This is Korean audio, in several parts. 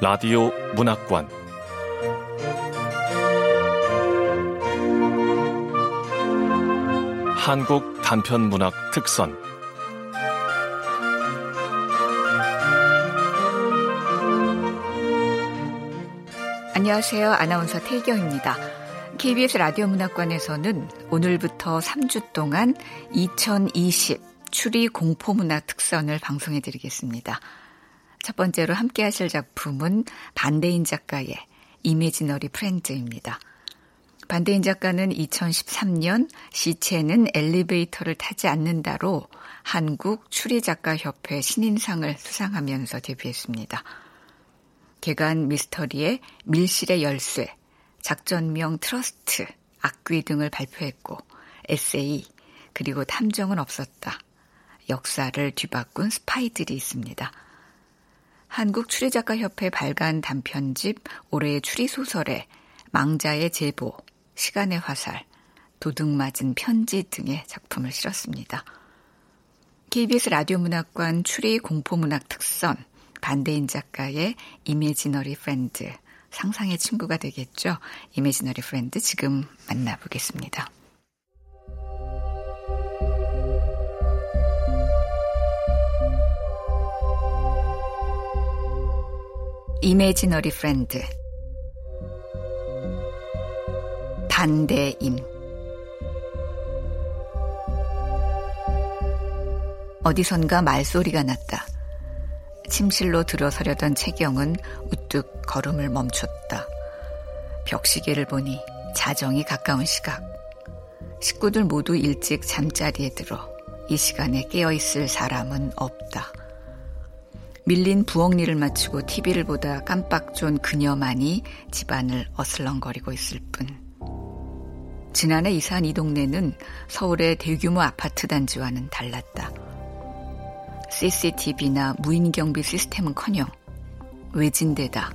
라디오 문학관 한국 단편 문학 특선 안녕하세요. 아나운서 태경입니다. KBS 라디오 문학관에서는 오늘부터 3주 동안 2020 추리 공포 문학 특선을 방송해 드리겠습니다. 첫 번째로 함께 하실 작품은 반대인 작가의 imaginary friends입니다. 반대인 작가는 2013년 시체는 엘리베이터를 타지 않는다로 한국 추리작가협회 신인상을 수상하면서 데뷔했습니다. 계간 미스터리의 밀실의 열쇠, 작전명 트러스트, 악귀 등을 발표했고 에세이, 그리고 탐정은 없었다. 역사를 뒤바꾼 스파이들이 있습니다. 한국추리작가협회 발간 단편집 올해의 추리소설에 망자의 제보, 시간의 화살, 도둑 맞은 편지 등의 작품을 실었습니다. KBS 라디오 문학관 추리 공포문학 특선 반대인 작가의 imaginary friend 상상의 친구가 되겠죠. imaginary friend 지금 만나보겠습니다. imaginary friend 반대인 어디선가 말소리가 났다. 침실로 들어서려던 채경은 우뚝 걸음을 멈췄다. 벽시계를 보니 자정이 가까운 시각. 식구들 모두 일찍 잠자리에 들어 이 시간에 깨어있을 사람은 없다. 밀린 부엌 일을 마치고 TV를 보다 깜빡 존 그녀만이 집안을 어슬렁거리고 있을 뿐. 지난해 이사한 이 동네는 서울의 대규모 아파트 단지와는 달랐다. CCTV나 무인경비 시스템은 커녕 외진데다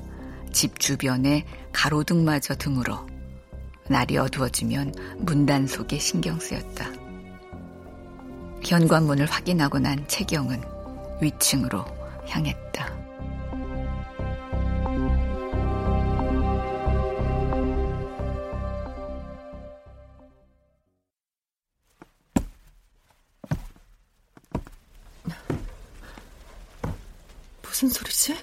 집 주변에 가로등마저 드물어 날이 어두워지면 문단속에 신경 쓰였다. 현관문을 확인하고 난 채경은 위층으로 향했다. 무슨 소리지?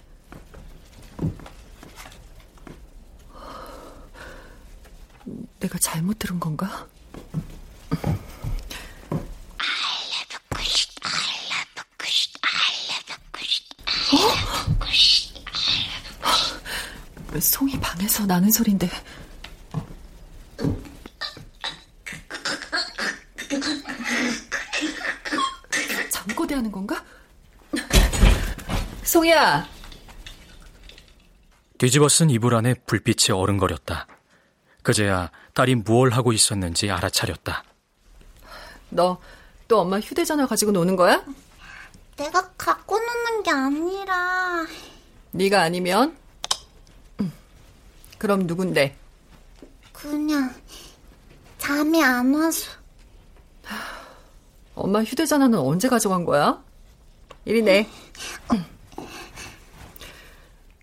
내가 잘못 들은 건가? 왜 송이 방에서 나는 소린데 잠꼬대하는 건가? 송이야. 뒤집어 쓴 이불 안에 불빛이 어른거렸다. 그제야 딸이 무얼 하고 있었는지 알아차렸다. 너 또 엄마 휴대전화 가지고 노는 거야? 내가 갖고 노는 게 아니라. 네가 아니면? 그럼 누군데? 그냥 잠이 안 와서. 엄마 휴대전화는 언제 가져간 거야? 이리 내.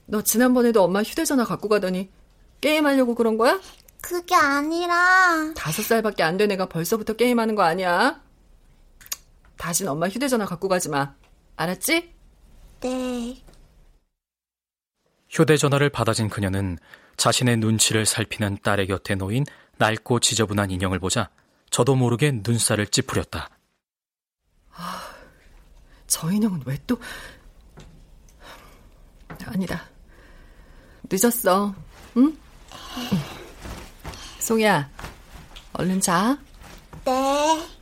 너 지난번에도 엄마 휴대전화 갖고 가더니 게임하려고 그런 거야? 그게 아니라 다섯 살밖에 안 된 애가 벌써부터 게임하는 거 아니야? 다신 엄마 휴대전화 갖고 가지 마. 알았지? 네. 휴대전화를 받아진 그녀는 자신의 눈치를 살피는 딸의 곁에 놓인 낡고 지저분한 인형을 보자 저도 모르게 눈살을 찌푸렸다. 아, 저 인형은 왜 또... 아니다. 늦었어. 응? 송이야, 얼른 자. 네.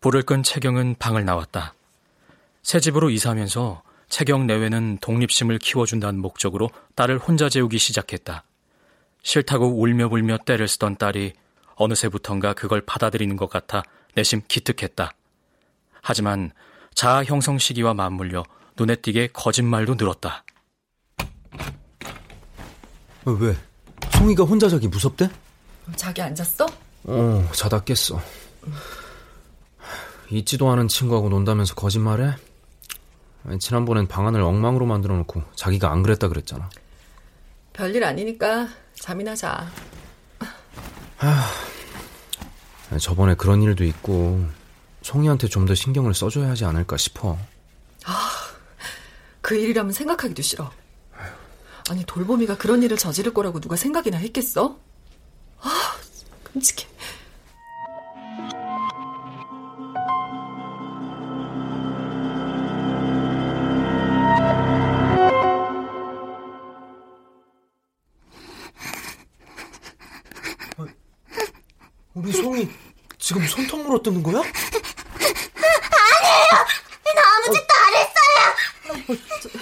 불을 끈 채경은 방을 나왔다. 새 집으로 이사하면서 채경 내외는 독립심을 키워준다는 목적으로 딸을 혼자 재우기 시작했다. 싫다고 울며 불며 때를 쓰던 딸이 어느새부턴가 그걸 받아들이는 것 같아 내심 기특했다. 하지만 자아 형성 시기와 맞물려 눈에 띄게 거짓말도 늘었다. 어, 왜? 송이가 혼자 자기 무섭대? 자기 앉았어? 어, 자다 깼어. 잊지도 않은 친구하고 논다면서 거짓말해? 지난번엔 방안을 엉망으로 만들어 놓고 자기가 안 그랬다 그랬잖아. 별일 아니니까 잠이나 자. 저번에 그런 일도 있고 송이한테 좀 더 신경을 써줘야 하지 않을까 싶어. 그 일이라면 생각하기도 싫어. 아니 돌봄이가 그런 일을 저지를 거라고 누가 생각이나 했겠어? 아, 끔찍해. 지금 손톱 물어 뜯는 거야? 나 아무 짓도 안 했어요.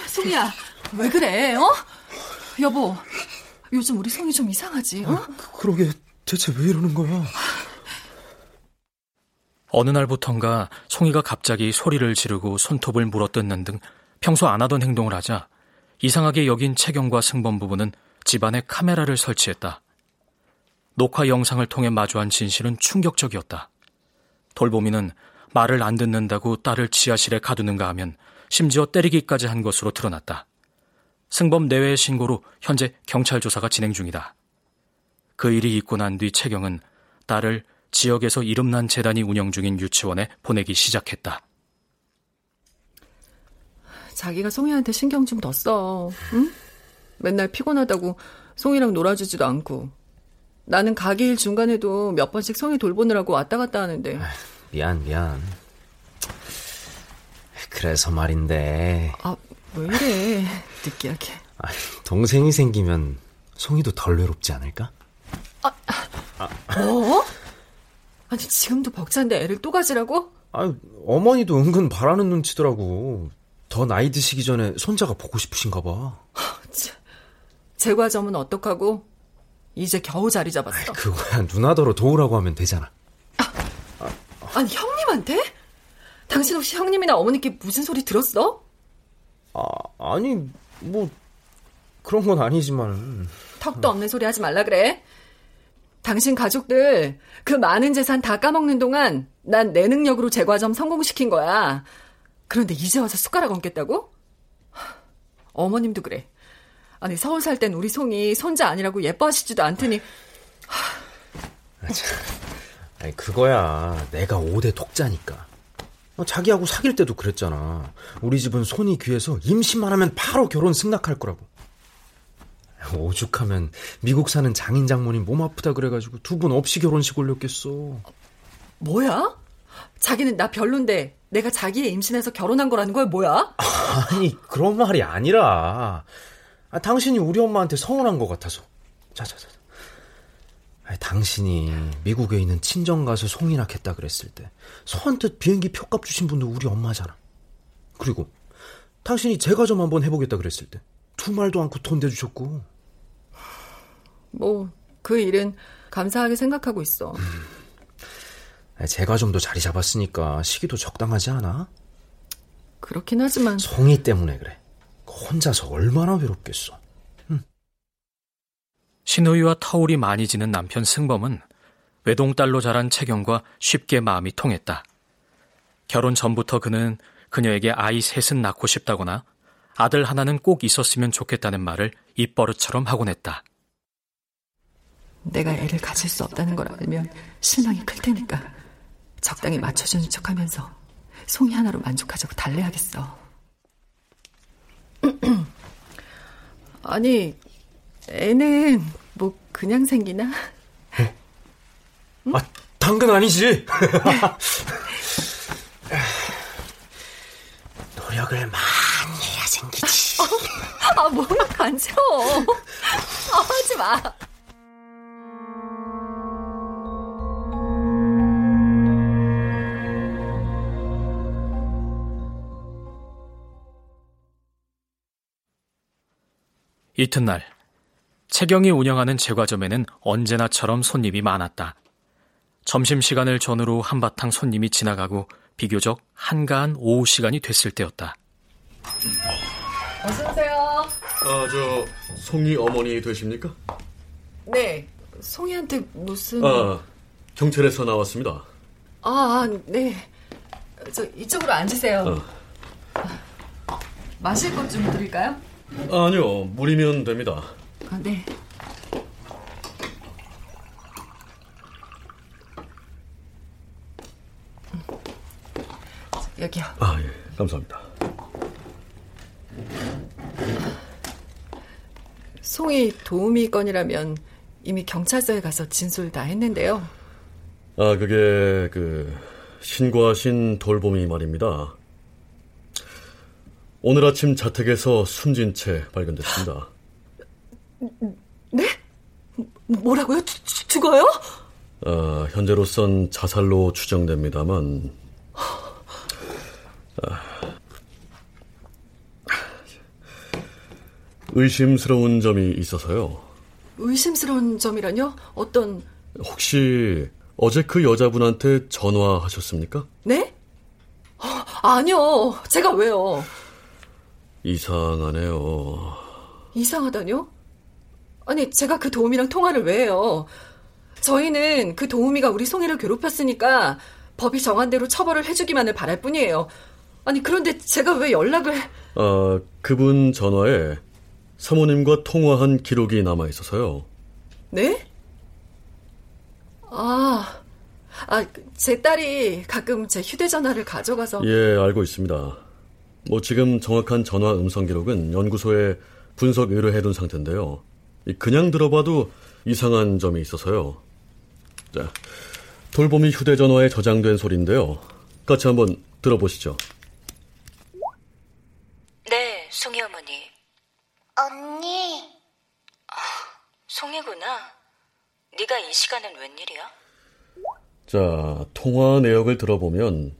송이야, 왜 그래? 어? 여보, 요즘 우리 송이 좀 이상하지? 어? 그러게 대체 왜 이러는 거야? 어느 날부턴가 송이가 갑자기 소리를 지르고 손톱을 물어뜯는 등 평소 안 하던 행동을 하자 이상하게 여긴 채경과 승범 부부는 집안에 카메라를 설치했다. 녹화 영상을 통해 마주한 진실은 충격적이었다. 돌보미는 말을 안 듣는다고 딸을 지하실에 가두는가 하면 심지어 때리기까지 한 것으로 드러났다. 승범 내외의 신고로 현재 경찰 조사가 진행 중이다. 그 일이 있고 난 뒤 채경은 딸을 지역에서 이름난 재단이 운영 중인 유치원에 보내기 시작했다. 자기가 송이한테 신경 좀 더 써. 응? 맨날 피곤하다고 송이랑 놀아주지도 않고. 나는 가게 일 중간에도 몇 번씩 송이 돌보느라고 왔다 갔다 하는데. 미안 미안. 그래서 말인데 아, 왜 이래. 느끼하게. 아니, 동생이 생기면 송이도 덜 외롭지 않을까? 뭐? 아니, 지금도 벅찬데 애를 또 가지라고? 아 어머니도 은근 바라는 눈치더라고. 더 나이 드시기 전에 손자가 보고 싶으신가 봐. 제 과점은 어떡하고? 이제 겨우 자리 잡았어. 그거야 누나더러 도우라고 하면 되잖아. 아니, 형님한테? 당신 혹시 형님이나 어머니께 무슨 소리 들었어? 아 아니 뭐 그런 건 아니지만 턱도 없는 소리 하지 말라 그래. 당신 가족들 그 많은 재산 다 까먹는 동안 난 내 능력으로 제과점 성공시킨 거야. 그런데 이제 와서 숟가락 얹겠다고? 하, 어머님도 그래. 아니 서울 살 땐 우리 송이 손자 아니라고 예뻐하시지도 않더니 아니 그거야 내가 5대 독자니까. 어, 자기하고 사귈 때도 그랬잖아. 우리 집은 손이 귀해서 임신만 하면 바로 결혼 승낙할 거라고. 오죽하면 미국 사는 장인 장모님 몸 아프다 그래가지고 두 분 없이 결혼식 올렸겠어. 뭐야? 자기는 나 별론데 내가 자기의 임신해서 결혼한 거라는 거야 뭐야? 아니 그런 말이 아니라 아, 당신이 우리 엄마한테 서운한 것 같아서. 자자자. 아니, 당신이 미국에 있는 친정 가서 송이낙 했다 그랬을 때 선뜻 비행기 표값 주신 분도 우리 엄마잖아. 그리고 당신이 제과점 한번 해보겠다 그랬을 때 두 말도 않고 돈 대주셨고. 뭐 그 일은 감사하게 생각하고 있어. 아니, 제과점도 자리 잡았으니까 시기도 적당하지 않아? 그렇긴 하지만 송이 때문에 그래. 혼자서 얼마나 외롭겠어. 신우이와 터울이 많이 지는 남편 승범은 외동딸로 자란 채경과 쉽게 마음이 통했다. 결혼 전부터 그는 그녀에게 아이 셋은 낳고 싶다거나 아들 하나는 꼭 있었으면 좋겠다는 말을 입버릇처럼 하곤 했다. 내가 애를 가질 수 없다는 걸 알면 실망이 클 테니까 적당히 맞춰주는 척하면서 송이 하나로 만족하자고 달래야겠어. 아니 애는 뭐 그냥 생기나? 아, 당근 아니지. 노력을 많이 해야 생기지. 아 뭐야 간지러워. 아 하지 마. 이튿날 채경이 운영하는 제과점에는 언제나처럼 손님이 많았다. 점심시간을 전후로 한바탕 손님이 지나가고 비교적 한가한 오후 시간이 됐을 때였다. 어서 오세요. 아, 저 송이 어머니 되십니까? 네. 송이한테 무슨 아, 경찰에서 나왔습니다. 아, 아, 네. 저 이쪽으로 앉으세요. 어. 마실 것 좀 드릴까요? 아니요, 물이면 됩니다. 아, 네. 여기요. 아, 예, 감사합니다. 송이 도우미 건이라면 이미 경찰서에 가서 진술 다 했는데요. 아, 그게 그 신고하신 돌봄이 말입니다. 오늘 아침 자택에서 숨진 채 발견됐습니다. 네? 뭐라고요? 죽, 죽어요? 아, 현재로선 자살로 추정됩니다만 아, 의심스러운 점이 있어서요. 의심스러운 점이라뇨? 어떤 혹시 어제 그 여자분한테 전화하셨습니까? 네? 어, 아니요. 제가 왜요? 이상하네요. 이상하다뇨? 아니, 제가 그 도우미랑 통화를 왜 해요? 저희는 그 도우미가 우리 송이를 괴롭혔으니까 법이 정한 대로 처벌을 해주기만을 바랄 뿐이에요. 아니, 그런데 제가 왜 연락을. 아, 그분 전화에 사모님과 통화한 기록이 남아 있어서요. 네? 아, 아, 제 딸이 가끔 제 휴대전화를 가져가서. 예, 알고 있습니다. 뭐 지금 정확한 전화 음성 기록은 연구소에 분석 의뢰해둔 상태인데요. 그냥 들어봐도 이상한 점이 있어서요. 자, 돌봄이 휴대전화에 저장된 소리인데요. 같이 한번 들어보시죠. 네, 송이 어머니. 언니, 송이구나. 네가 이 시간엔 웬일이야? 자, 통화 내역을 들어보면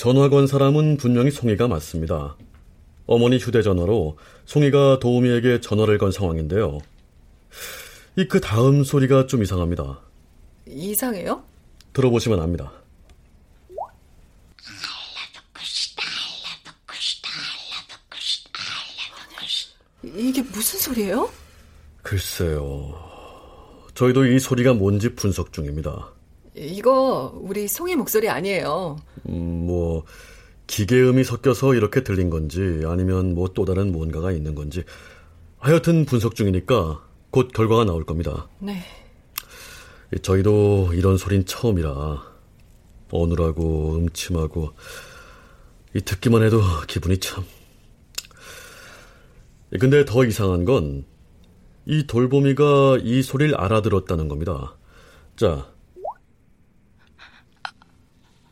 전화 건 사람은 분명히 송이가 맞습니다. 어머니 휴대전화로 송이가 도우미에게 전화를 건 상황인데요. 이 그 다음 소리가 좀 이상합니다. 이상해요? 들어보시면 압니다. 이게 무슨 소리예요? 글쎄요. 저희도 이 소리가 뭔지 분석 중입니다. 이거 우리 송이 목소리 아니에요. 음, 뭐 기계음이 섞여서 이렇게 들린 건지 아니면 뭐 또 다른 뭔가가 있는 건지 하여튼 분석 중이니까 곧 결과가 나올 겁니다. 네. 저희도 이런 소린 처음이라 어눌하고 음침하고 이 듣기만 해도 기분이 참. 근데 더 이상한 건 이 돌보미가 이 소리를 알아들었다는 겁니다. 자,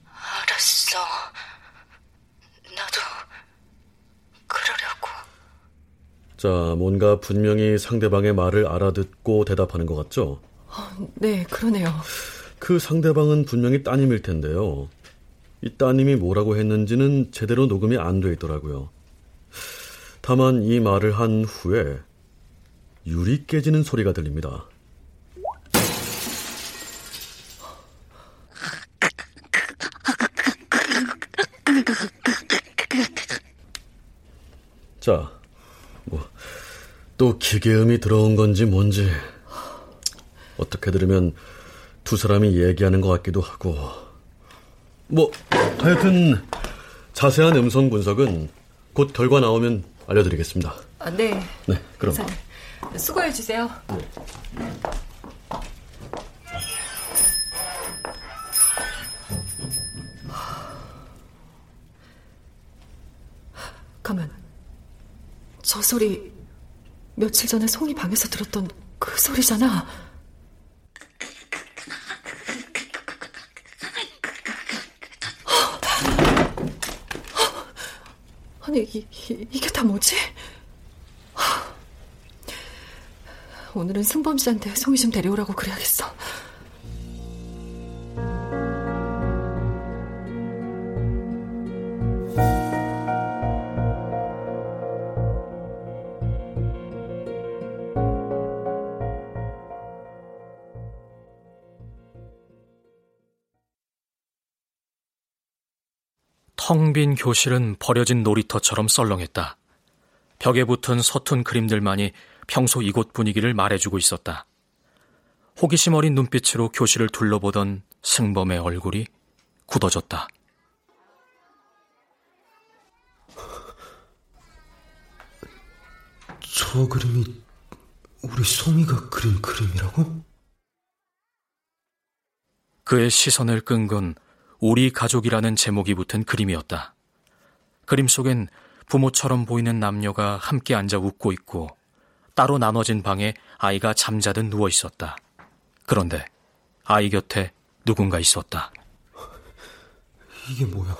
알았어. 나도 그러려고. 자, 뭔가 분명히 상대방의 말을 알아듣고 대답하는 것 같죠? 네, 그러네요. 그 상대방은 분명히 따님일 텐데요. 이 따님이 뭐라고 했는지는 제대로 녹음이 안 돼 있더라고요. 다만 이 말을 한 후에 유리 깨지는 소리가 들립니다. 자, 뭐, 또 기계음이 들어온 건지 뭔지, 어떻게 들으면 두 사람이 얘기하는 것 같기도 하고, 뭐, 하여튼, 자세한 음성 분석은 곧 결과 나오면 알려드리겠습니다. 아, 네. 네, 그럼. 수고해 주세요. 가만. 저 소리 며칠 전에 송이 방에서 들었던 그 소리잖아. 아니 이, 이, 이 게 다 뭐지? 오늘은 승범 씨한테 송이 좀 데려오라고 그래야겠어. 텅 빈 교실은 버려진 놀이터처럼 썰렁했다. 벽에 붙은 서툰 그림들만이 평소 이곳 분위기를 말해주고 있었다. 호기심 어린 눈빛으로 교실을 둘러보던 승범의 얼굴이 굳어졌다. 저 그림이 우리 송이가 그린 그림이라고? 그의 시선을 끈 건 우리 가족이라는 제목이 붙은 그림이었다. 그림 속엔 부모처럼 보이는 남녀가 함께 앉아 웃고 있고 따로 나눠진 방에 아이가 잠자듯 누워 있었다. 그런데 아이 곁에 누군가 있었다. 이게 뭐야?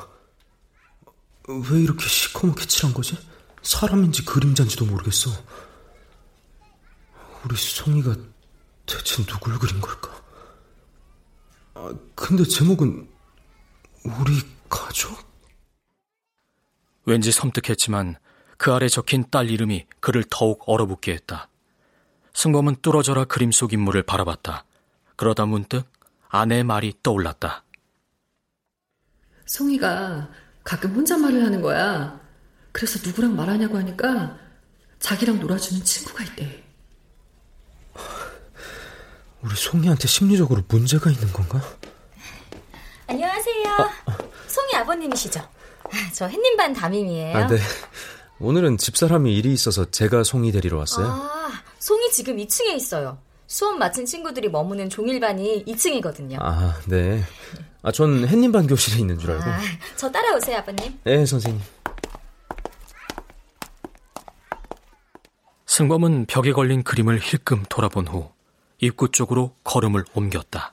왜 이렇게 시커멓게 칠한 거지? 사람인지 그림자인지도 모르겠어. 우리 송이가 대체 누굴 그린 걸까? 아, 근데 제목은 우리 가족? 왠지 섬뜩했지만 그 아래 적힌 딸 이름이 그를 더욱 얼어붙게 했다. 승범은 뚫어져라 그림 속 인물을 바라봤다. 그러다 문득 아내의 말이 떠올랐다. 송이가 가끔 혼잣말을 하는 거야. 그래서 누구랑 말하냐고 하니까 자기랑 놀아주는 친구가 있대. 우리 송이한테 심리적으로 문제가 있는 건가? 안녕하세요. 송이 아버님이시죠? 아, 저 햇님반 담임이에요. 아, 네. 오늘은 집사람이 일이 있어서 제가 송이 데리러 왔어요. 아, 송이 지금 2층에 있어요. 수업 마친 친구들이 머무는 종일반이 2층이거든요. 아, 네. 아, 전 햇님반 교실에 있는 줄 알고. 아, 저 따라오세요, 아버님. 네, 선생님. 승범은 벽에 걸린 그림을 힐끔 돌아본 후 입구 쪽으로 걸음을 옮겼다.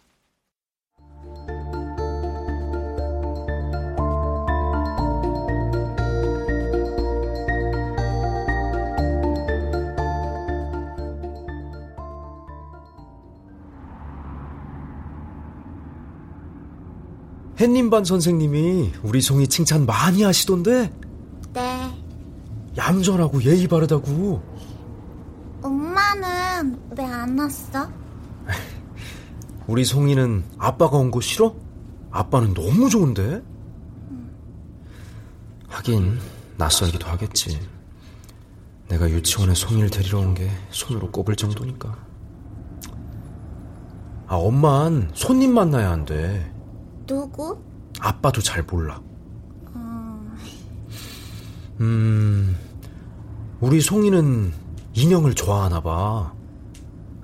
햇님반 선생님이 우리 송이 칭찬 많이 하시던데? 네. 얌전하고 예의 바르다고. 엄마는 왜 안 왔어? 우리 송이는 아빠가 온 거 싫어? 아빠는 너무 좋은데? 하긴 낯설기도 하겠지. 내가 유치원에 송이를 데리러 온 게 손으로 꼽을 정도니까. 아, 엄만 손님 만나야 안 돼. 누구? 아빠도 잘 몰라. 음, 우리 송이는 인형을 좋아하나 봐.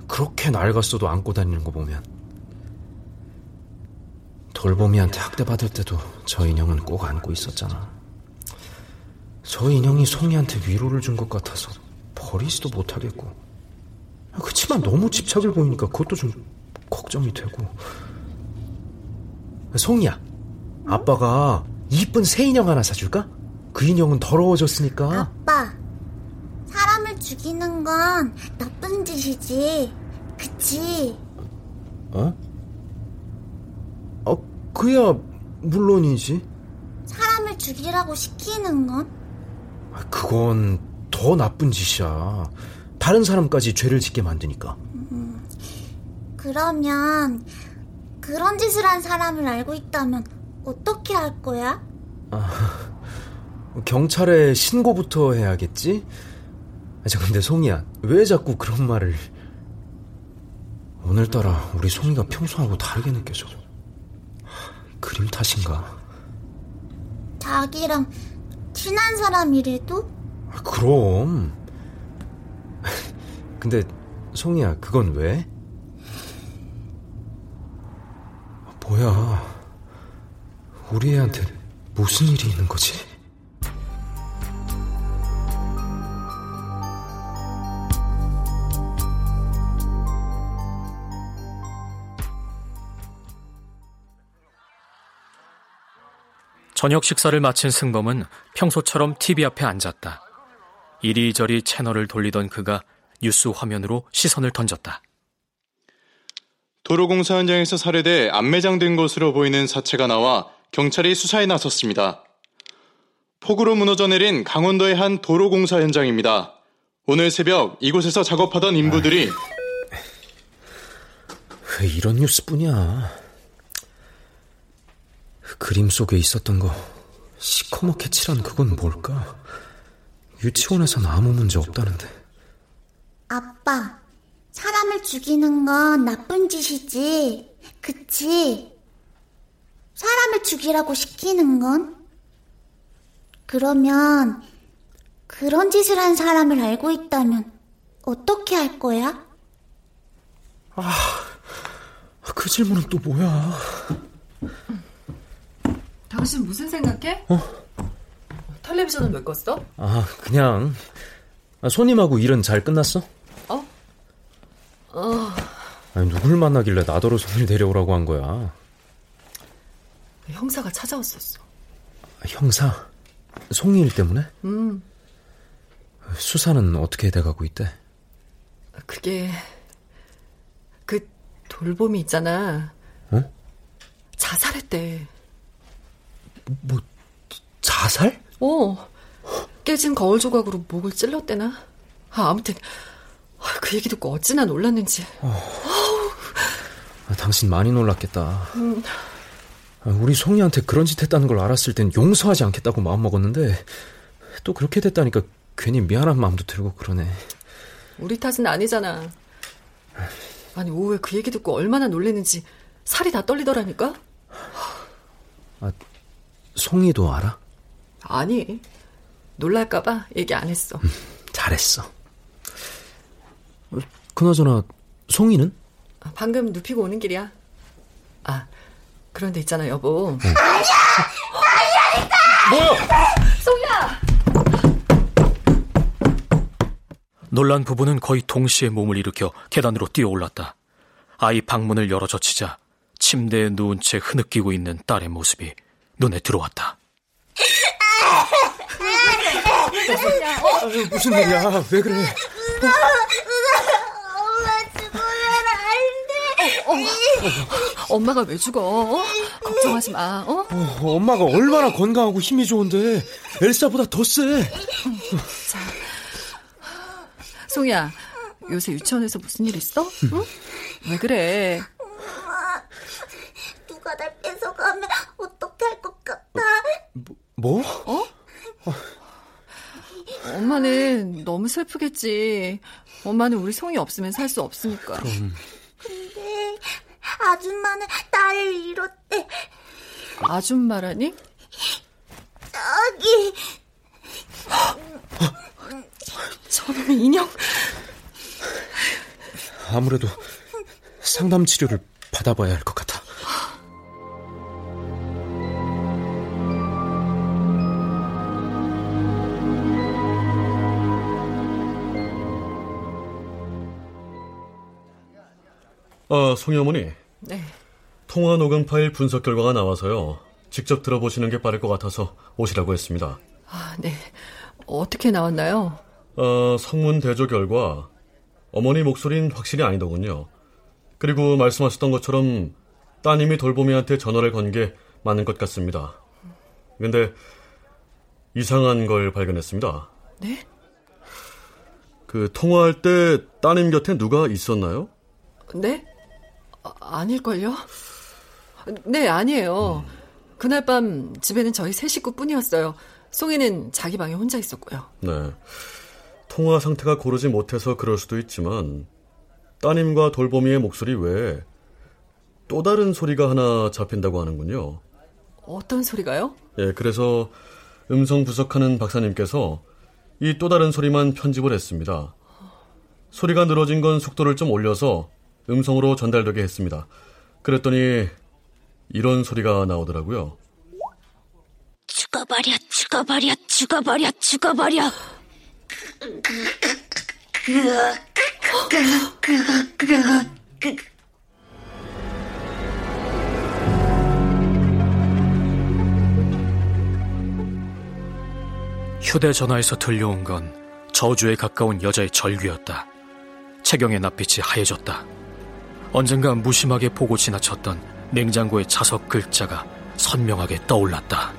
그렇게 낡았어도 안고 다니는 거 보면. 돌봄이한테 학대받을 때도 저 인형은 꼭 안고 있었잖아. 저 인형이 송이한테 위로를 준 것 같아서 버리지도 못하겠고. 아, 그치만 너무 집착을 보이니까 그것도 좀 걱정이 되고. 송이야, 아빠가 이쁜 새 인형 하나 사줄까? 그 인형은 더러워졌으니까. 아빠, 사람을 죽이는 건 나쁜 짓이지. 그치? 어? 어, 그야 물론이지. 사람을 죽이라고 시키는 건? 아, 그건 더 나쁜 짓이야. 다른 사람까지 죄를 짓게 만드니까. 그러면 그런 짓을 한 사람을 알고 있다면 어떻게 할 거야? 경찰에 신고부터 해야겠지? 아, 저 근데 송이야, 왜 자꾸 그런 말을... 오늘따라 우리 송이가 평소하고 다르게 느껴져. 하, 그림 탓인가? 자기랑 친한 사람이래도? 아, 그럼. 근데 송이야, 그건 왜? 뭐야? 우리 애한테 무슨 일이 있는 거지? 저녁 식사를 마친 승범은 평소처럼 TV 앞에 앉았다. 이리저리 채널을 돌리던 그가 뉴스 화면으로 시선을 던졌다. 도로공사 현장에서 살해돼 안매장된 것으로 보이는 사체가 나와 경찰이 수사에 나섰습니다. 폭우로 무너져 내린 강원도의 한 도로공사 현장입니다. 오늘 새벽 이곳에서 작업하던 인부들이 왜 이런 뉴스뿐이야? 그림 속에 있었던 거 시커멓게 칠한 그건 뭘까? 유치원에선 아무 문제 없다는데. 아빠, 사람을 죽이는 건 나쁜 짓이지. 그치? 사람을 죽이라고 시키는 건? 그러면 그런 짓을 한 사람을 알고 있다면 어떻게 할 거야? 아, 그 질문은 또 뭐야? 당신 무슨 생각해? 어? 텔레비전은 왜 껐어? 아, 그냥 아, 손님하고 일은 잘 끝났어? 어? 어. 아니, 누굴 만나길래 나더러 손님 데려오라고 한 거야? 형사가 찾아왔었어. 형사? 송이일 때문에? 음. 수사는 어떻게 돼가고 있대? 그게 그 돌봄이 있잖아. 어? 자살했대. 뭐 자살? 어. 깨진 거울 조각으로 목을 찔렀대나? 아, 아무튼 그 얘기 듣고 어찌나 놀랐는지. 어. 아, 당신 많이 놀랐겠다. 음. 아, 우리 송이한테 그런 짓 했다는 걸 알았을 땐 용서하지 않겠다고 마음먹었는데 또 그렇게 됐다니까 괜히 미안한 마음도 들고 그러네. 우리 탓은 아니잖아. 아니 오후에 그 얘기 듣고 얼마나 놀랬는지 살이 다 떨리더라니까. 아, 송이도 알아? 아니, 놀랄까봐 얘기 안 했어. 음, 잘했어. 그나저나 송이는? 아, 방금 눕히고 오는 길이야. 아, 그런데 있잖아 여보. 응. 아니야, 아니야, 뭐야? 송이야. 놀란 부부는 거의 동시에 몸을 일으켜 계단으로 뛰어올랐다. 아이 방문을 열어젖히자 침대에 누운 채 흐느끼고 있는 딸의 모습이 눈에 들어왔다. 어? 무슨 일이야? 왜 그래? 엄마 죽으면 안 돼. 어, 어, 엄마 가 왜 죽어? 어? 걱정하지 마. 어? 어? 엄마가 얼마나 건강하고 힘이 좋은데 엘사보다 더 세. 자, 송이야, 요새 유치원에서 무슨 일 있어? 응? 왜 그래? 엄마, 누가 날 뺏어가면 어떻게 할 것 같아? 뭐? 어? 엄마는 너무 슬프겠지. 엄마는 우리 송이 없으면 살 수 없으니까. 그럼. 근데 아줌마는 딸을 잃었대. 아줌마라니? 저기. 저놈의 인형. 아무래도 상담 치료를 받아봐야 할 것 같아. 아, 송이 어머니. 네. 통화 녹음 파일 분석 결과가 나와서요. 직접 들어보시는 게 빠를 것 같아서 오시라고 했습니다. 아, 네. 어떻게 나왔나요? 어, 성문 대조 결과 어머니 목소리는 확실히 아니더군요. 그리고 말씀하셨던 것처럼 따님이 돌보미한테 전화를 건 게 맞는 것 같습니다. 근데 이상한 걸 발견했습니다. 네? 그 통화할 때 따님 곁에 누가 있었나요? 네? 아, 아닐걸요? 네, 아니에요. 음. 그날 밤 집에는 저희 세 식구뿐이었어요. 송이는 자기 방에 혼자 있었고요. 네. 통화 상태가 고르지 못해서 그럴 수도 있지만 따님과 돌보미의 목소리 외에 또 다른 소리가 하나 잡힌다고 하는군요. 어떤 소리가요? 예, 그래서 음성 분석하는 박사님께서 이 또 다른 소리만 편집을 했습니다. 소리가 늘어진 건 속도를 좀 올려서 음성으로 전달되게 했습니다. 그랬더니 이런 소리가 나오더라고요. 죽어버려, 죽어버려, 죽어버려, 죽어버려. 휴대전화에서 들려온 건 저주에 가까운 여자의 절규였다. 채경의 낯빛이 하얘졌다. 언젠가 무심하게 보고 지나쳤던 냉장고의 자석 글자가 선명하게 떠올랐다.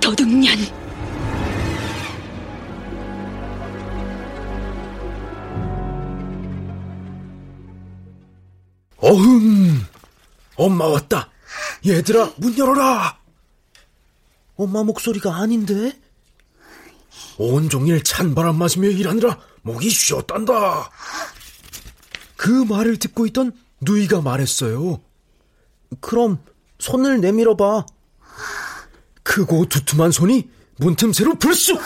도둑년! 어흥! 엄마 왔다! 얘들아, 문 열어라! 엄마 목소리가 아닌데? 온종일 찬바람 마시며 일하느라 목이 쉬었단다. 그 말을 듣고 있던 누이가 말했어요. 그럼 손을 내밀어 봐. 크고 두툼한 손이 문틈새로 불쑥! 어.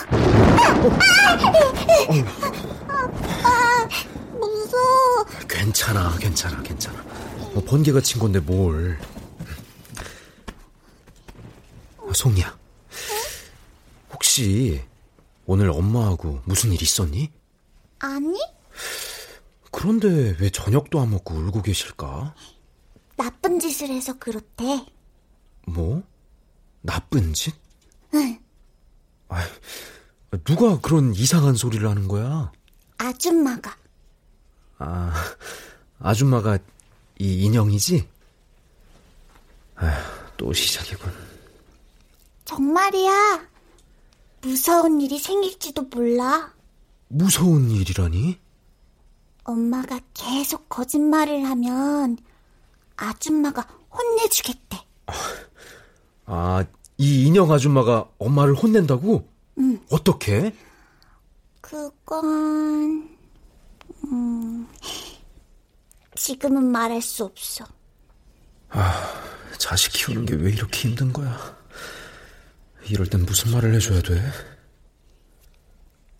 아빠, 괜찮아, 괜찮아, 괜찮아. 뭐 번개가 친 건데 뭘. 송이야. 혹시 오늘 엄마하고 무슨 일 있었니? 아니? 그런데 왜 저녁도 안 먹고 울고 계실까? 나쁜 짓을 해서 그렇대. 뭐? 나쁜 짓? 응. 아, 누가 그런 이상한 소리를 하는 거야? 아줌마가. 아, 아줌마가 이 인형이지? 아휴, 또 시작이군. 정말이야. 무서운 일이 생길지도 몰라. 무서운 일이라니? 엄마가 계속 거짓말을 하면 아줌마가 혼내주겠대. 아, 이 인형 아줌마가 엄마를 혼낸다고? 응. 어떻게? 그건 음, 지금은 말할 수 없어. 아, 자식 키우는 게 왜 이렇게 힘든 거야? 이럴 땐 무슨 말을 해줘야 돼?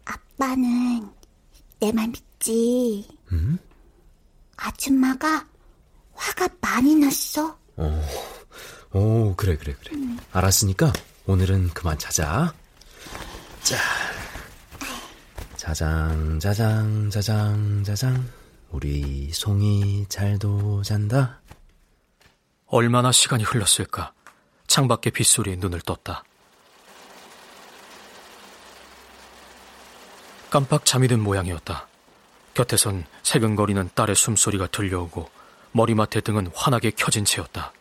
아빠는 내 말 믿지. 음? 아줌마가 화가 많이 났어. 어, 어, 그래, 그래, 그래. 음. 알았으니까 오늘은 그만 자자. 자. 자장, 자장, 자장, 자장. 우리 송이 잘도 잔다. 얼마나 시간이 흘렀을까. 창밖의 빗소리에 눈을 떴다. 깜빡 잠이 든 모양이었다. 곁에선 새근거리는 딸의 숨소리가 들려오고 머리맡에 등은 환하게 켜진 채였다.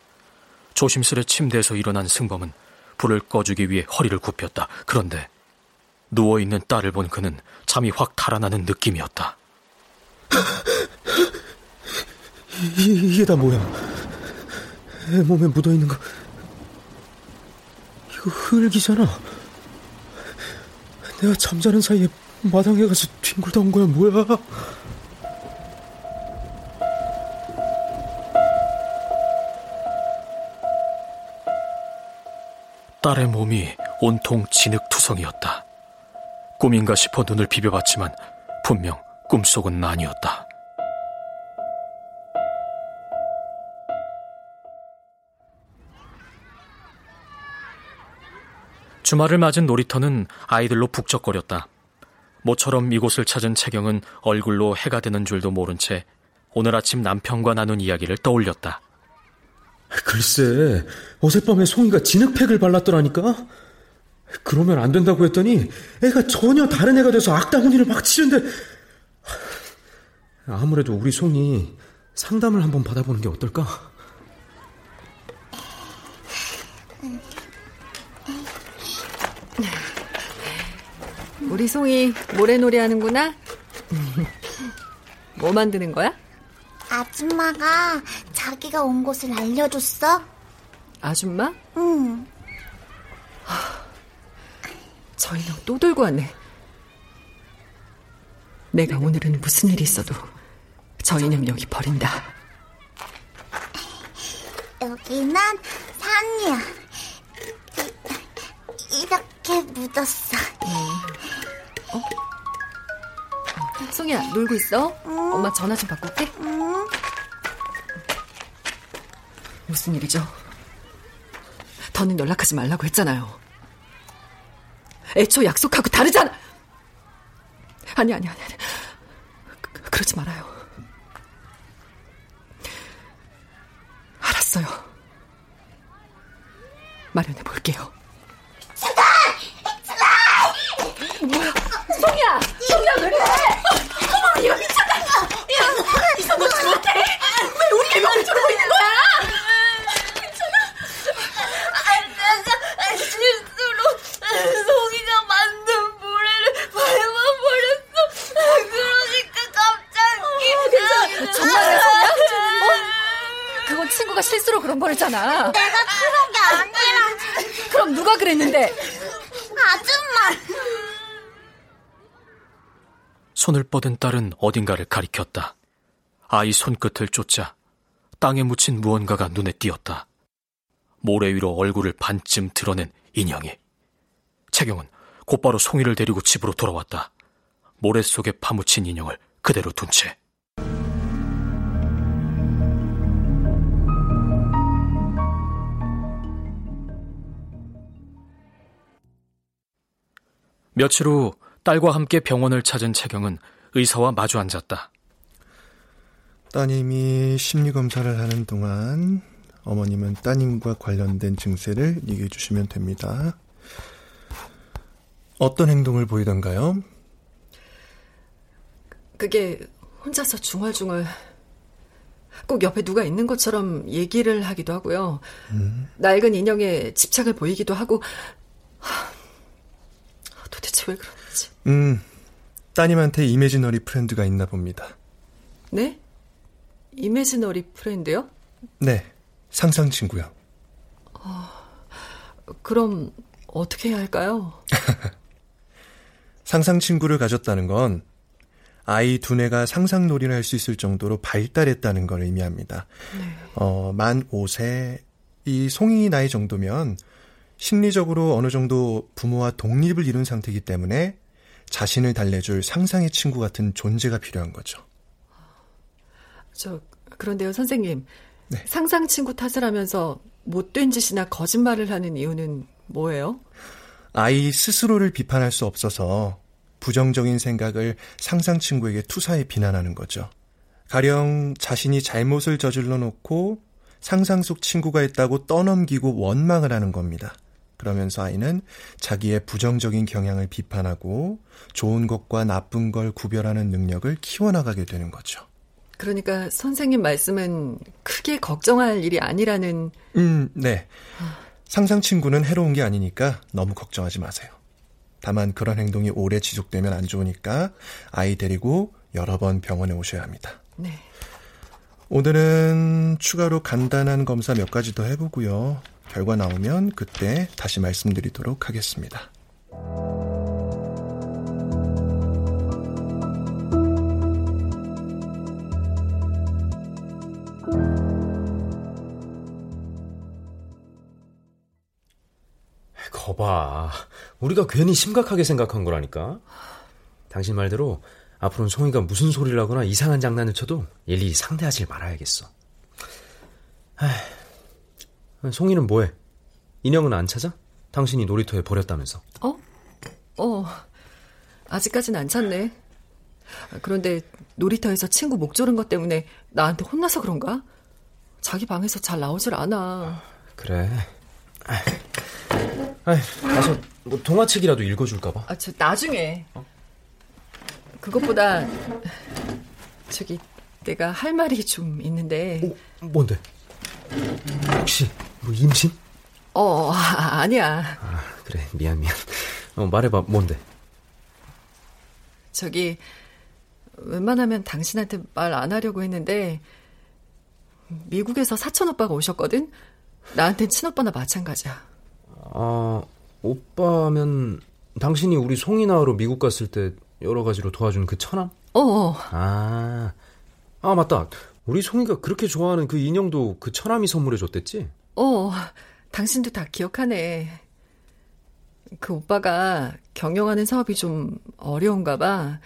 조심스레 침대에서 일어난 승범은 불을 꺼주기 위해 허리를 굽혔다. 그런데 누워있는 딸을 본 그는 잠이 확 달아나는 느낌이었다. 이, 이게 다 뭐야? 몸에 묻어있는 거 이거 흙이잖아. 내가 잠자는 사이에 마당에 가서 뒹굴다 온 거야 뭐야? 딸의 몸이 온통 진흙투성이었다. 꿈인가 싶어 눈을 비벼봤지만 분명 꿈속은 아니었다. 주말을 맞은 놀이터는 아이들로 북적거렸다. 모처럼 이곳을 찾은 채경은 얼굴로 해가 되는 줄도 모른 채 오늘 아침 남편과 나눈 이야기를 떠올렸다. 글쎄, 어젯밤에 송이가 진흙팩을 발랐더라니까? 그러면 안 된다고 했더니 애가 전혀 다른 애가 돼서 악다구니를 막 치는데 아무래도 우리 송이 상담을 한번 받아보는 게 어떨까? 우리 송이 모래놀이 하는구나? 뭐 만드는 거야? 아줌마가 자기가 온 곳을 알려줬어. 아줌마? 응. 저 인형 또 들고 왔네. 내가 오늘은 무슨 일이 있어도 저 인형 여기 버린다. 여기는 산이야. 이, 렇게 묻었어. 어? 송이야, 놀고 있어? 응. 엄마 전화 좀 받고 올게. 응. 무슨 일이죠? 더는 연락하지 말라고 했잖아요. 애초 약속하고 다르잖아. 아니 아니 아니. 아니. 그, 그러지 말아요. 알았어요. 마련해 볼게요. 수달! 수달! 뭐야? 송이야! 손을 뻗은 딸은 어딘가를 가리켰다. 아이 손끝을 쫓아 땅에 묻힌 무언가가 눈에 띄었다. 모래 위로 얼굴을 반쯤 드러낸 인형이. 채경은 곧바로 송이를 데리고 집으로 돌아왔다. 모래 속에 파묻힌 인형을 그대로 둔 채. 며칠 후 딸과 함께 병원을 찾은 채경은 의사와 마주 앉았다. 따님이 심리검사를 하는 동안 어머님은 따님과 관련된 증세를 얘기해 주시면 됩니다. 어떤 행동을 보이던가요? 그게 혼자서 중얼중얼 꼭 옆에 누가 있는 것처럼 얘기를 하기도 하고요. 음. 낡은 인형에 집착을 보이기도 하고 하, 도대체 왜 그러는지. 음, 따님한테 imaginary friend가 있나 봅니다. 네? imaginary friend요? 네, 상상 친구요. 어, 그럼 어떻게 해야 할까요? 상상 친구를 가졌다는 건 아이 두뇌가 상상놀이를 할 수 있을 정도로 발달했다는 걸 의미합니다. 네. 어, 만 5세, 이 송이 나이 정도면 심리적으로 어느 정도 부모와 독립을 이룬 상태이기 때문에 자신을 달래줄 상상의 친구 같은 존재가 필요한 거죠. 저, 그런데요, 선생님. 네. 상상 친구 탓을 하면서 못된 짓이나 거짓말을 하는 이유는 뭐예요? 아이 스스로를 비판할 수 없어서 부정적인 생각을 상상 친구에게 투사해 비난하는 거죠. 가령 자신이 잘못을 저질러 놓고 상상 속 친구가 있다고 떠넘기고 원망을 하는 겁니다. 그러면서 아이는 자기의 부정적인 경향을 비판하고 좋은 것과 나쁜 걸 구별하는 능력을 키워나가게 되는 거죠. 그러니까 선생님 말씀은 크게 걱정할 일이 아니라는. 음, 네. 상상 친구는 해로운 게 아니니까 너무 걱정하지 마세요. 다만 그런 행동이 오래 지속되면 안 좋으니까 아이 데리고 여러 번 병원에 오셔야 합니다. 네. 오늘은 추가로 간단한 검사 몇 가지 더 해보고요. 결과 나오면 그때 다시 말씀드리도록 하겠습니다. 거봐. 우리가 괜히 심각하게 생각한 거라니까. 당신 말대로 앞으로는 송이가 무슨 소리를 하거나 이상한 장난을 쳐도 일일이 상대하지 말아야겠어. 아, 송이는 뭐해? 인형은 안 찾아? 당신이 놀이터에 버렸다면서. 어? 어. 아직까진 안 찾네. 그런데 놀이터에서 친구 목 조른 것 때문에 나한테 혼나서 그런가? 자기 방에서 잘 나오질 않아. 그래. 아이, 가서 뭐 동화책이라도 읽어줄까봐. 아, 저 나중에. 어? 그것보다 저기 내가 할 말이 좀 있는데. 오, 뭔데? 혹시 뭐 임신? 어, 아, 아니야. 아, 그래 미안 미안. 어, 말해봐 뭔데? 저기 웬만하면 당신한테 말 안 하려고 했는데 미국에서 사촌 오빠가 오셨거든. 나한텐 친오빠나 마찬가지야. 아, 오빠면 당신이 우리 송이 나으로 미국 갔을 때 여러 가지로 도와준 그 처남? 어. 어. 아, 아 맞다. 우리 송이가 그렇게 좋아하는 그 인형도 그 처남이 선물해 줬댔지? 어, 당신도 다 기억하네. 그 오빠가 경영하는 사업이 좀 어려운가 봐.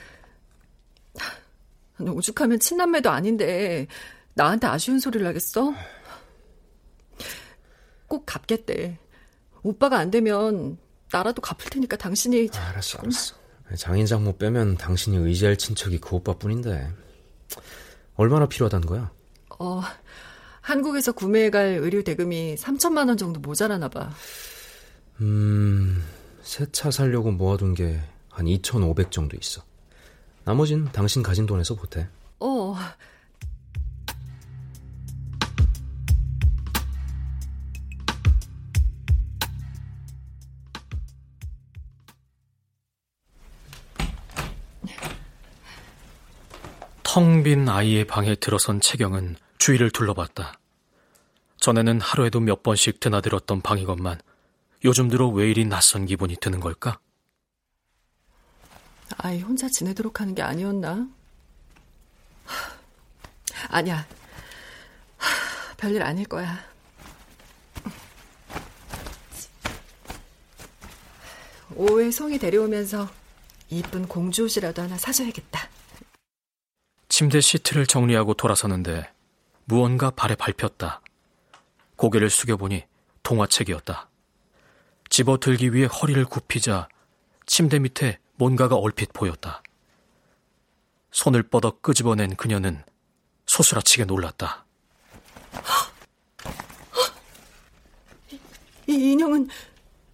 오죽하면 친남매도 아닌데 나한테 아쉬운 소리를 하겠어? 꼭 갚겠대. 오빠가 안 되면 나라도 갚을 테니까 당신이 아, 알았어 알았어 장인 장모 빼면 당신이 의지할 친척이 그 오빠뿐인데 얼마나 필요하다는 거야? 어 한국에서 구매해갈 의류 대금이 3천만 원 정도 모자라나 봐. 음, 새 차 살려고 모아둔 게 한 2,500 정도 있어. 나머진 당신 가진 돈에서 보태. 어, 텅 빈 아이의 방에 들어선 채경은 주위를 둘러봤다. 전에는 하루에도 몇 번씩 드나들었던 방이건만 요즘 들어 왜 이리 낯선 기분이 드는 걸까? 아이 혼자 지내도록 하는 게 아니었나? 아니야. 별일 아닐 거야. 오후에 송이 데려오면서 이쁜 공주 옷이라도 하나 사줘야겠다. 침대 시트를 정리하고 돌아서는데 무언가 발에 밟혔다. 고개를 숙여보니 동화책이었다. 집어들기 위해 허리를 굽히자 침대 밑에 뭔가가 얼핏 보였다. 손을 뻗어 끄집어낸 그녀는 소스라치게 놀랐다. 이 인형은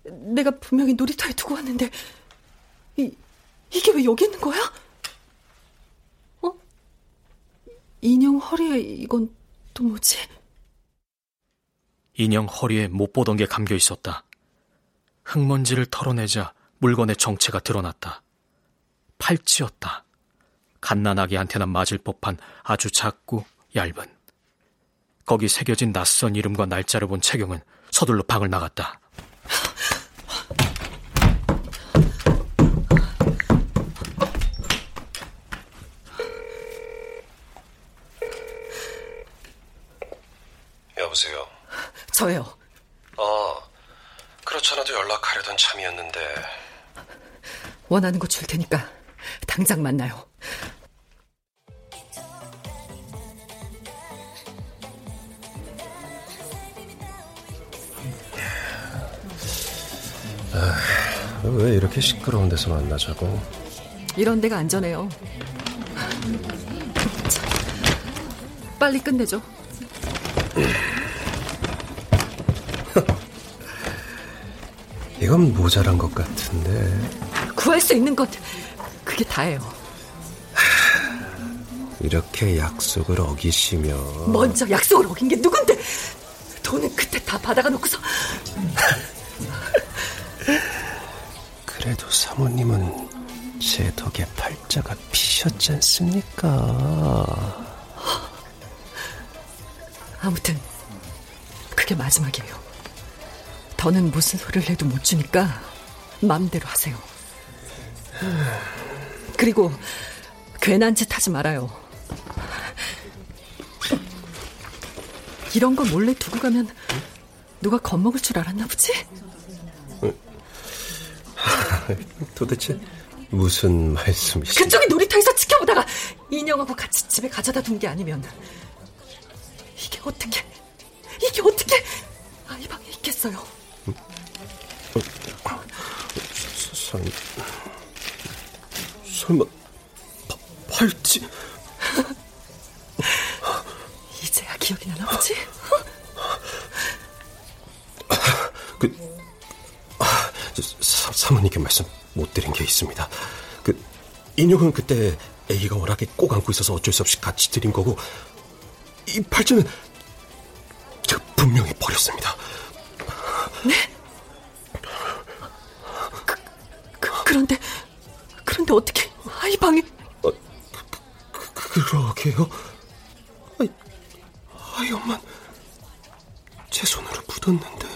내가 분명히 놀이터에 두고 왔는데 이 이게 왜 여기 있는 거야? 어? 인형 허리에 이건 또 뭐지? 인형 허리에 못 보던 게 감겨 있었다. 흙먼지를 털어내자 물건의 정체가 드러났다. 팔찌였다. 갓난아기 한테나 맞을 법한 아주 작고 얇은. 거기 새겨진 낯선 이름과 날짜를 본 채경은 서둘러 방을 나갔다. 여보세요. 저요. 어, 그렇잖아도 연락하려던 참이었는데. 원하는 거 줄 테니까 당장 만나요. 아, 왜 이렇게 시끄러운 데서 만나자고? 이런 데가 안전해요. 빨리 끝내죠. 이건 모자란 것 같은데. 구할 수 있는 것 그게 다예요. 이렇게 약속을 어기시면 먼저 약속을 어긴 게 누군데? 돈은 그때 다 받아가 놓고서 그래도 사모님은 제 덕에 팔자가 피셨지 않습니까? 아무튼 그게 마지막이에요. 더는 무슨 소리를 해도 못 주니까 마음대로 하세요. 그리고 괜한 짓 하지 말아요. 이런 거 몰래 두고 가면 누가 겁먹을 줄 알았나 보지? 도대체 무슨 말씀이시죠? 그쪽이 놀이터에서 지켜보다가 인형하고 같이 집에 가져다 둔 게 아니면 이게 어떻게 이게 어떻게 아이 방에 있겠어요? 설, 설마 파, 팔찌? 이제야 기억이 나나 보지? 그 아, 사, 사모님께 말씀 못 드린 게 있습니다. 그 인형은 그때 애기가 워낙에 꼭 안고 있어서 어쩔 수 없이 같이 드린 거고 이 팔찌는 제가 분명히 버렸습니다. 그런데 어떻게 아이 방에 어, 그, 그, 그러게요. 아이, 아이 엄마 제 손으로 묻었는데.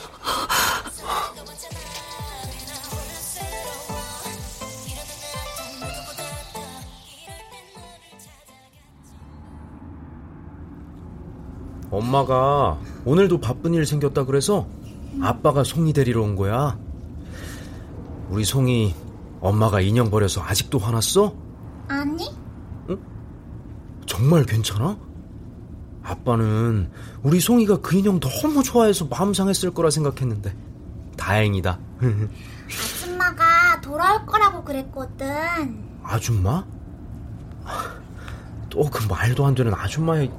엄마가 오늘도 바쁜 일 생겼다 그래서 아빠가 송이 데리러 온 거야. 우리 송이 엄마가 인형 버려서 아직도 화났어? 아니? 응? 정말 괜찮아? 아빠는 우리 송이가 그 인형 너무 좋아해서 마음 상했을 거라 생각했는데 다행이다. 아줌마가 돌아올 거라고 그랬거든. 아줌마? 또 그 말도 안 되는 아줌마의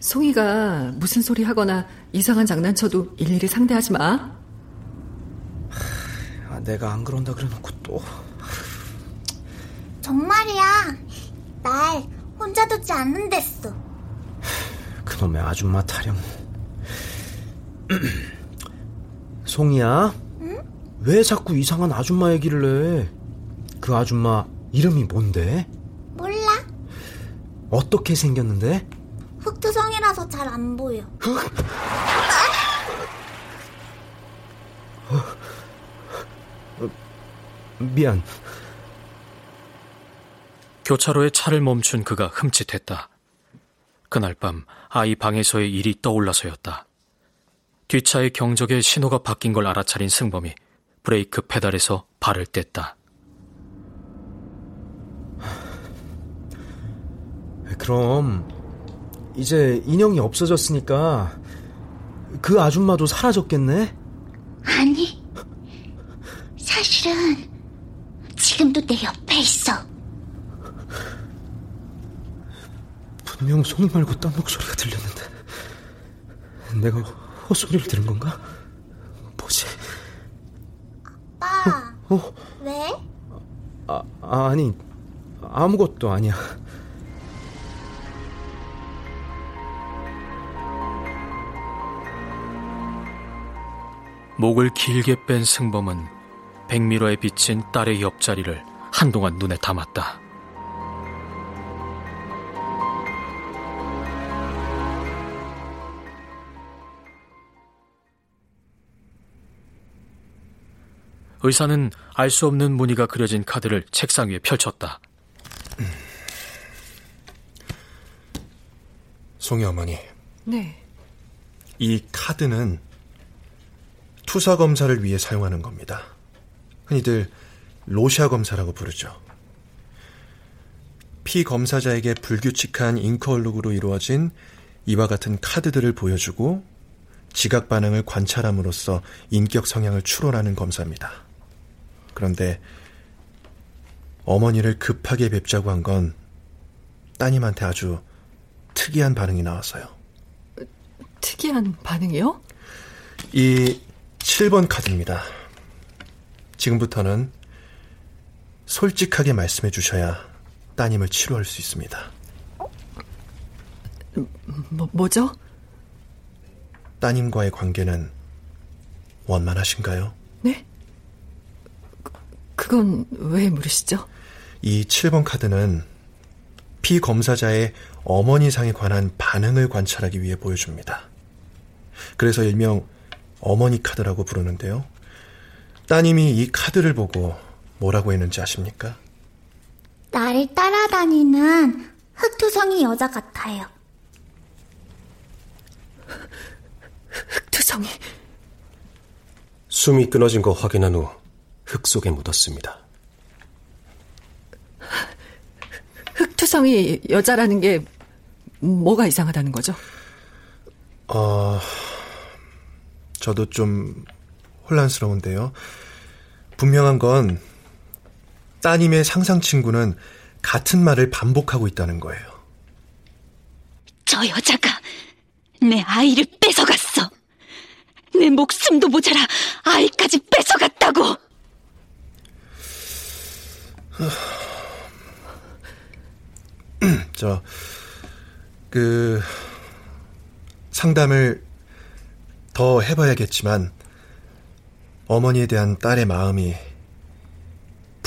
송이가 무슨 소리 하거나 이상한 장난쳐도 일일이 상대하지 마. 아, 내가 안 그런다 그래놓고 또 정말이야. 날 혼자 두지 않는댔어. 그놈의 아줌마 타령. 송이야? 응? 왜 자꾸 이상한 아줌마 얘기를 해? 그 아줌마 이름이 뭔데? 몰라. 어떻게 생겼는데? 흑투성이라서 잘 안 보여. 미안. 교차로에 차를 멈춘 그가 흠칫했다. 그날 밤 아이 방에서의 일이 떠올라서였다. 뒷차의 경적에 신호가 바뀐 걸 알아차린 승범이 브레이크 페달에서 발을 뗐다. 그럼 이제 인형이 없어졌으니까 그 아줌마도 사라졌겠네? 아니, 있어. 분명 송이 말고 딴 목소리가 들렸는데 내가 헛소리를 들은 건가? 뭐지? 아빠. 어? 어? 왜? 아, 아니 아무것도 아니야. 목을 길게 뺀 승범은 백미러에 비친 딸의 옆자리를 한동안 눈에 담았다. 의사는 알 수 없는 무늬가 그려진 카드를 책상 위에 펼쳤다. 송이 어머니. 네. 이 카드는 투사 검사를 위해 사용하는 겁니다. 흔히들 로샤 검사라고 부르죠. 피 검사자에게 불규칙한 잉크 얼룩으로 이루어진 이와 같은 카드들을 보여주고 지각 반응을 관찰함으로써 인격 성향을 추론하는 검사입니다. 그런데 어머니를 급하게 뵙자고 한 건 따님한테 아주 특이한 반응이 나왔어요. 특이한 반응이요? 이 7번 카드입니다. 지금부터는 솔직하게 말씀해 주셔야 따님을 치료할 수 있습니다. 뭐, 뭐죠? 따님과의 관계는 원만하신가요? 네? 그, 그건 왜 물으시죠? 이 7번 카드는 피 검사자의 어머니상에 관한 반응을 관찰하기 위해 보여줍니다. 그래서 일명 어머니 카드라고 부르는데요. 따님이 이 카드를 보고 뭐라고 했는지 아십니까? 나를 따라다니는 흑투성이 여자 같아요. 흑투성이? 숨이 끊어진 거 확인한 후 흙 속에 묻었습니다. 흑투성이 여자라는 게 뭐가 이상하다는 거죠? 어, 저도 좀 혼란스러운데요. 분명한 건 따님의 상상 친구는 같은 말을 반복하고 있다는 거예요. 저 여자가 내 아이를 뺏어갔어. 내 목숨도 모자라 아이까지 뺏어갔다고. 저, 그, 상담을 더 해봐야겠지만, 어머니에 대한 딸의 마음이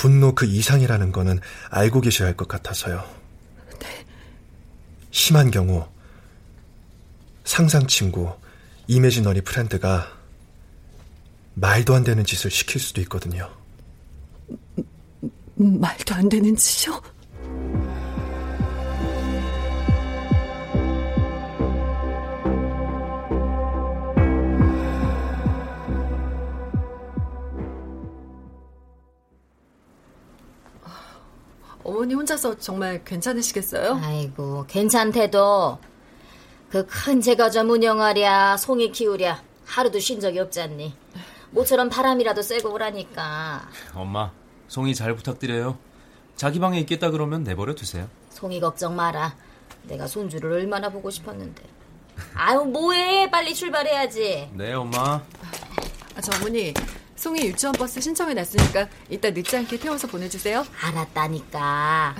분노 그 이상이라는 거는 알고 계셔야 할 것 같아서요. 네. 심한 경우, 상상 친구, imaginary friend가 말도 안 되는 짓을 시킬 수도 있거든요. 말도 안 되는 짓이요? 어머니 혼자서 정말 괜찮으시겠어요? 아이고, 괜찮대도 그 큰 제과점 운영하랴, 송이 키우랴 하루도 쉰 적이 없지 않니? 모처럼 바람이라도 쐬고 오라니까. 엄마, 송이 잘 부탁드려요. 자기 방에 있겠다 그러면 내버려 두세요. 송이 걱정 마라. 내가 손주를 얼마나 보고 싶었는데. 아유, 뭐해? 빨리 출발해야지. 네, 엄마. 아, 저 어머니, 송이 유치원 버스 신청해 놨으니까 이따 늦지 않게 태워서 보내주세요. 알았다니까.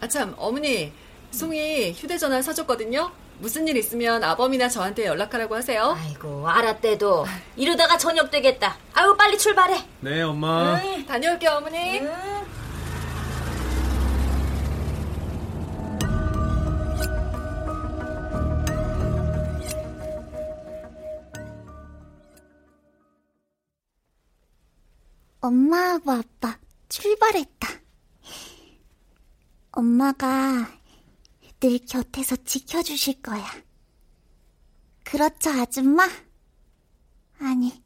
아, 참, 어머니, 송이 휴대전화 사줬거든요? 무슨 일 있으면 아범이나 저한테 연락하라고 하세요. 아이고, 알았대도. 이러다가 저녁 되겠다. 아유, 빨리 출발해. 네, 엄마. 응, 다녀올게요, 어머니. 응. 엄마하고 아빠 출발했다. 엄마가 늘 곁에서 지켜주실 거야. 그렇죠, 아줌마? 아니,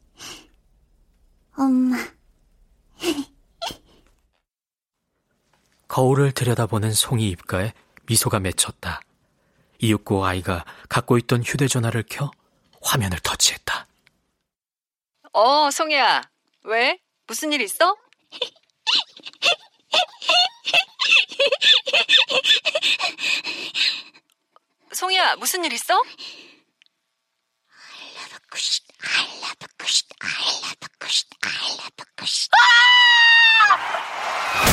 엄마. 거울을 들여다보는 송이 입가에 미소가 맺혔다. 이윽고 아이가 갖고 있던 휴대전화를 켜 화면을 터치했다. 어, 송이야. 왜? 무슨 일 있어? 송이야, 무슨 일 있어? I love a cushion, I love a cushion, I love a cushion. 아!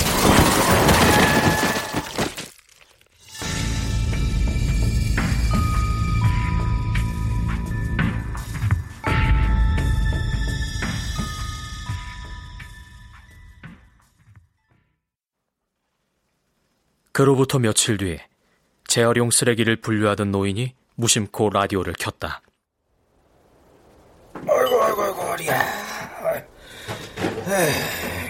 그로부터 며칠 뒤 재활용 쓰레기를 분류하던 노인이 무심코 라디오를 켰다. 아이고 아이고 아이고 허리야.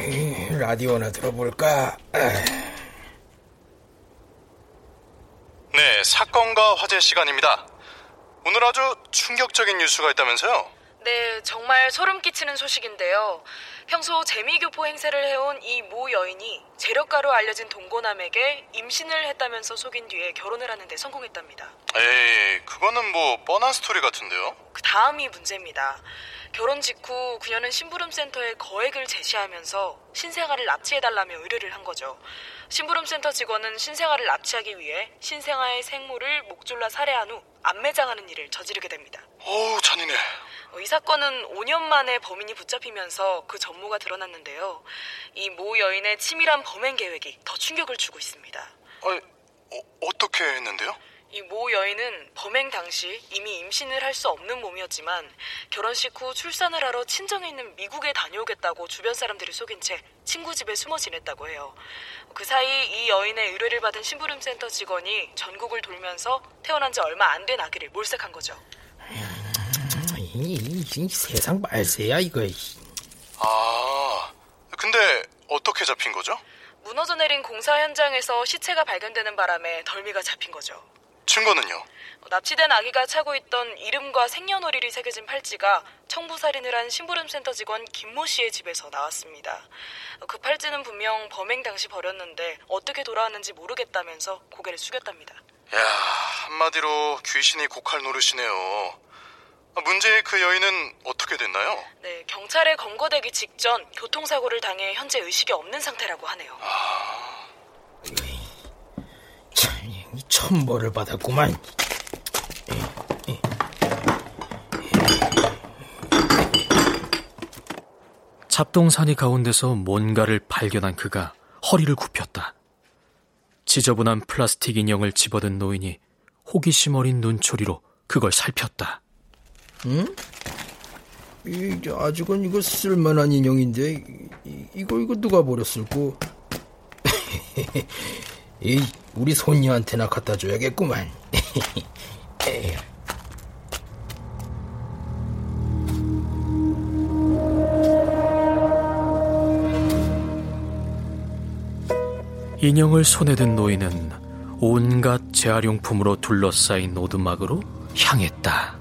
에이, 라디오나 들어볼까? 네, 사건과 화제 시간입니다. 오늘 아주 충격적인 뉴스가 있다면서요? 네, 정말 소름 끼치는 소식인데요. 평소 재미교포 행세를 해온 이 모 여인이 재력가로 알려진 동고남에게 임신을 했다면서 속인 뒤에 결혼을 하는데 성공했답니다. 에이, 그거는 뭐 뻔한 스토리 같은데요? 그 다음이 문제입니다. 결혼 직후 그녀는 심부름센터에 거액을 제시하면서 신생아를 납치해달라며 의뢰를 한 거죠. 심부름센터 직원은 신생아를 납치하기 위해 신생아의 생모를 목졸라 살해한 후 안매장하는 일을 저지르게 됩니다. 어우, 잔인해. 이 사건은 5년 만에 범인이 붙잡히면서 그 전모가 드러났는데요. 이 모 여인의 치밀한 범행 계획이 더 충격을 주고 있습니다. 아니, 어, 어떻게 했는데요? 이 모 여인은 범행 당시 이미 임신을 할 수 없는 몸이었지만 결혼식 후 출산을 하러 친정에 있는 미국에 다녀오겠다고 주변 사람들을 속인 채 친구 집에 숨어 지냈다고 해요. 그 사이 이 여인의 의뢰를 받은 심부름센터 직원이 전국을 돌면서 태어난 지 얼마 안 된 아기를 몰색한 거죠. 이, 이, 이 세상 말세야 이거. 아, 근데 어떻게 잡힌 거죠? 무너져 내린 공사 현장에서 시체가 발견되는 바람에 덜미가 잡힌 거죠. 증거는요? 납치된 아기가 차고 있던 이름과 생년월일이 새겨진 팔찌가 청부살인을 한 심부름센터 직원 김모 씨의 집에서 나왔습니다. 그 팔찌는 분명 범행 당시 버렸는데 어떻게 돌아왔는지 모르겠다면서 고개를 숙였답니다. 야, 한마디로 귀신이 고칼 노릇이네요. 아, 문제의 그 여인은 어떻게 됐나요? 네, 경찰에 검거되기 직전 교통사고를 당해 현재 의식이 없는 상태라고 하네요. 이 천벌을 받았구만. 잡동사니 가운데서 뭔가를 발견한 그가 허리를 굽혔다. 지저분한 플라스틱 인형을 집어든 노인이 호기심 어린 눈초리로 그걸 살폈다. 응? 이, 아직은 이거 쓸만한 인형인데 이, 이거 이거 누가 버렸을고? 이 우리 손녀한테나 갖다 줘야겠구만. 인형을 손에 든 노인은 온갖 재활용품으로 둘러싸인 오두막으로 향했다.